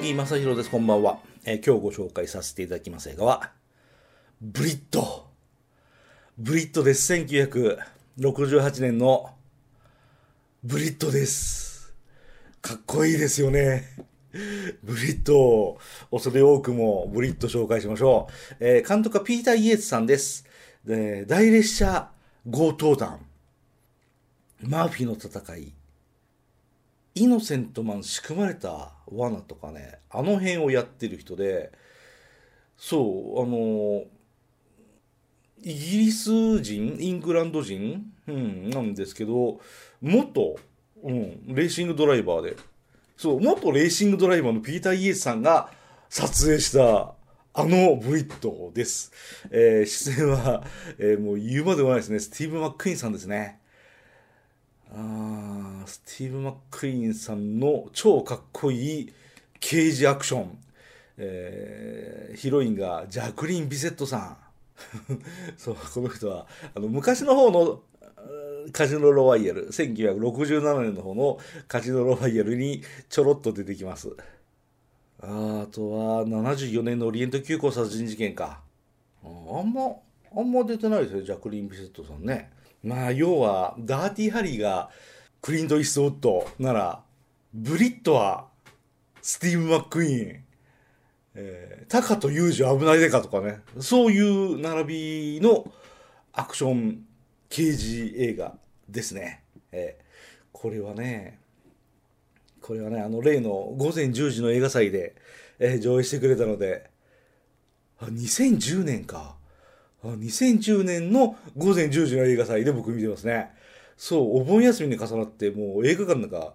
木正弘です。こんばんは。えー今日ご紹介させていただきます映画は、ブリット。ブリットです。1968年のブリットです。かっこいいですよね。ブリット、恐れ多くもブリット紹介しましょう。えー監督はピーター・イエーツさんです。で大列車強盗団、マーフィーの戦い、イノセントマン仕組まれた罠とかね、あの辺をやってる人で、そう、あの、イギリス人、イングランド人、うん、なんですけど、元、うん、レーシングドライバーで、そう、元レーシングドライバーのピーター・イエスさんが撮影した、あのブリットです。えー出演は、えーもう言うまでもないですね、スティーブ・マックインさんですね。あスティーブ・マックイーンさんの超かっこいい刑事アクション、えーヒロインがジャクリーン・ビセットさん。そうこの人はあの昔の方のカジノロワイヤル。1967年の方のカジノロワイヤルにちょろっと出てきます。ああとは74年のオリエント急行殺人事件か。あんまあんま出てないですよジャクリン・ビセットさんね。まあ要はダーティーハリーがクリント・イーストウッドならブリットはスティーブ・マックイーン、えータカとユージは危ないでかとかね。そういう並びのアクション刑事映画ですね、えーこれはねこれはねあの例の午前10時の映画祭で、えー上映してくれたので2010年か。2010年の午前10時の映画祭で僕見てますね。そうお盆休みに重なってもう映画館なんか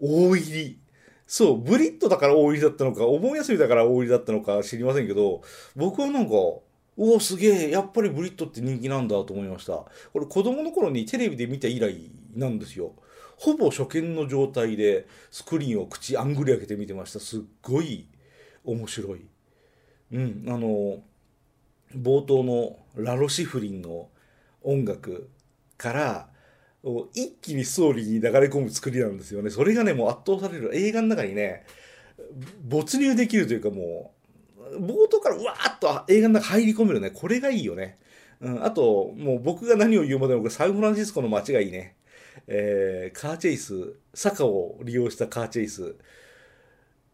大入りそうブリットだから大入りだったのかお盆休みだから大入りだったのか知りませんけど僕はなんかおおすげえやっぱりブリットって人気なんだと思いました。これ子供の頃にテレビで見た以来なんですよ。ほぼ初見の状態でスクリーンを口あんぐり開けて見てました。すっごい面白い。うんあの冒頭のラロシフリンの音楽から一気にストーリーに流れ込む作りなんですよね。それがねもう圧倒される映画の中にね没入できるというかもう冒頭からうわーっと映画の中入り込めるね。これがいいよね、うん、あともう僕が何を言うまでもサンフランシスコの街がいいね。えーカーチェイス坂を利用したカーチェイス。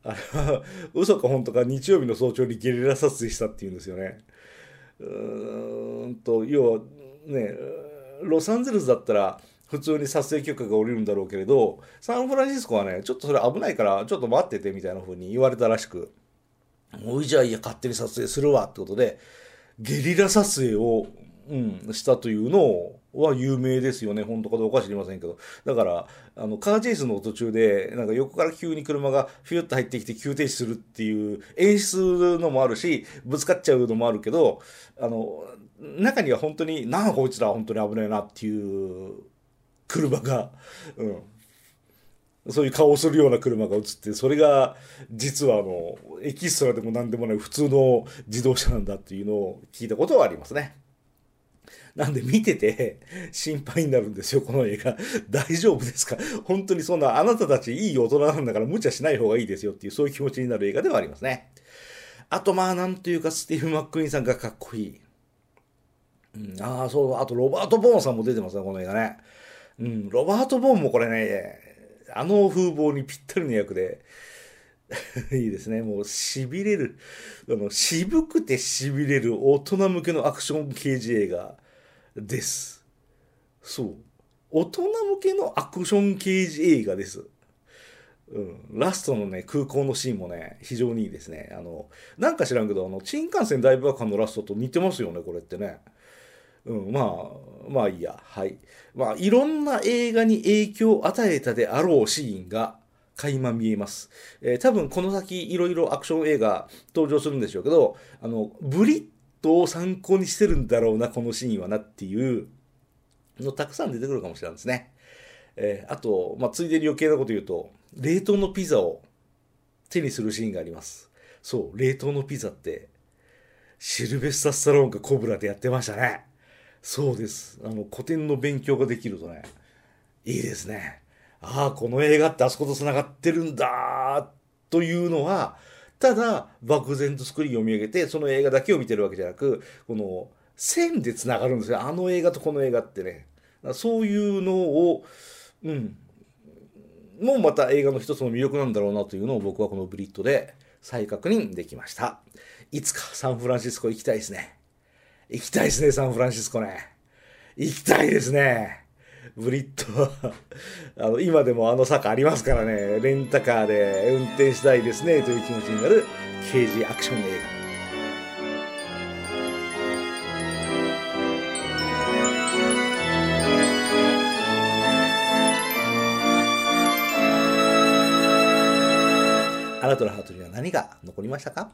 あれは嘘か本当か日曜日の早朝にゲリラ撮影したっていうんですよね。うんと要はねロサンゼルスだったら普通に撮影許可が下りるんだろうけれどサンフランシスコはねちょっとそれ危ないからちょっと待っててみたいな風に言われたらしくおいじゃあいや勝手に撮影するわってことでゲリラ撮影を、うん、したというのは有名ですよね。本当かどうか知りませんけど。だからあのカーチェイスの途中でなんか横から急に車がフィュッと入ってきて急停止するっていう演出のもあるしぶつかっちゃうのもあるけどあの中には本当に「なんかこいつら本当に危ないな」っていう車が、うん、そういう顔をするような車が映ってそれが実はあのエキストラでも何でもない普通の自動車なんだっていうのを聞いたことはありますね。なんで見てて心配になるんですよ、この映画。大丈夫ですか？本当にそんな、あなたたちいい大人なんだから無茶しない方がいいですよっていう、そういう気持ちになる映画ではありますね。あと、まあ、なんというか、スティーブ・マックイーンさんがかっこいい。うん、ああ、そう、あと、ロバート・ボーンさんも出てますね、この映画ね。うん、ロバート・ボーンもこれね、あの風貌にぴったりの役で、いいですね。もう、痺れる。あの、渋くて痺れる大人向けのアクション刑事映画です。そう。大人向けのアクション刑事映画です。うん。ラストのね、空港のシーンもね、非常にいいですね。あの、なんか知らんけど、あの、新幹線大爆破のラストと似てますよね、これってね。うん、まあ、まあいいや。はい。まあ、いろんな映画に影響を与えたであろうシーンが垣間見えます。えー多分この先いろいろアクション映画登場するんでしょうけど、あの、ブリットを参考にしてるんだろうな、このシーンはなっていうのたくさん出てくるかもしれないですね。えーあと、まあ、ついでに余計なこと言うと、冷凍のピザを手にするシーンがあります。そう、冷凍のピザって、シルベスタ・スタローンがコブラでやってましたね。そうです。あの、古典の勉強ができるとね、いいですね。ああ、この映画ってあそこと繋がってるんだというのは、ただ漠然とスクリーンを見上げて、その映画だけを見てるわけじゃなく、この線で繋がるんですよ。あの映画とこの映画ってね。そういうのを、うん、もうまた映画の一つの魅力なんだろうなというのを僕はこのブリッドで再確認できました。いつかサンフランシスコ行きたいですね。行きたいですね、サンフランシスコね。行きたいですね。ブリッドは あの、今でもあの坂ありますからね、レンタカーで運転したいですね、という気持ちになる刑事アクション映画。あなたのハートには何が残りましたか？